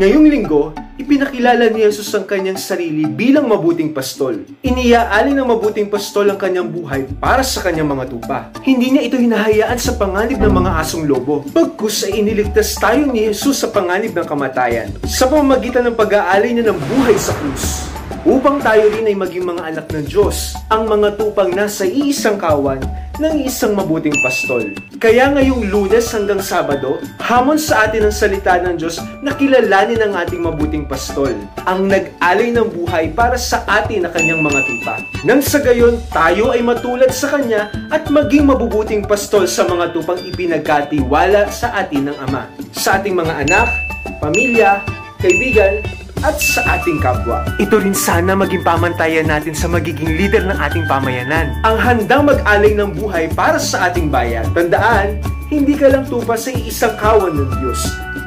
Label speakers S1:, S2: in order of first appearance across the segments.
S1: Ngayong linggo, ipinakilala ni Jesus ang kanyang sarili bilang mabuting pastol. Iniaalay ng mabuting pastol ang kanyang buhay para sa kanyang mga tupa. Hindi niya ito hinahayaan sa panganib ng mga asong lobo. Pagkus ay iniligtas tayo ni Jesus sa panganib ng kamatayan sa pamamagitan ng pag-aalay niya ng buhay sa krus upang tayo rin ay maging mga anak ng Diyos, ang mga tupang nasa iisang kawan ng isang mabuting pastol. Kaya ngayong lunes hanggang Sabado, hamon sa atin ang salita ng Diyos na kilalanin ang ating mabuting pastol, ang nag-alay ng buhay para sa atin na kanyang mga tupa. Nang sa gayon, tayo ay matulad sa Kanya at maging mabubuting pastol sa mga tupang ipinagkatiwala sa atin ng Ama. Sa ating mga anak, pamilya, kaibigan, at sa ating kapwa. Ito rin sana maging pamantayan natin sa magiging leader ng ating pamayanan. Ang handang mag-alay ng buhay para sa ating bayan. Tandaan, hindi ka lang tupa sa isang kawan ng Diyos.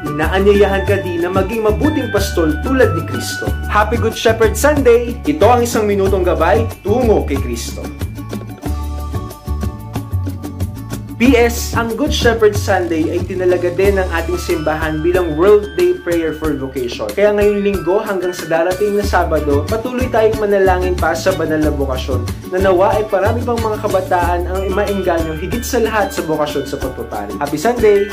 S1: Inaanyayahan ka din na maging mabuting pastol tulad ni Kristo. Happy Good Shepherd Sunday! Ito ang isang minutong gabay tungo kay Kristo. PS, ang Good Shepherd Sunday ay tinalaga din ng ating simbahan bilang World Day Prayer for Vocation. Kaya ngayong linggo hanggang sa darating na Sabado, patuloy tayong manalangin pa sa banal na bokasyon na ay parami pang mga kabataan ang maengganyo higit sa lahat sa bokasyon sa pagpapari. Happy Sunday!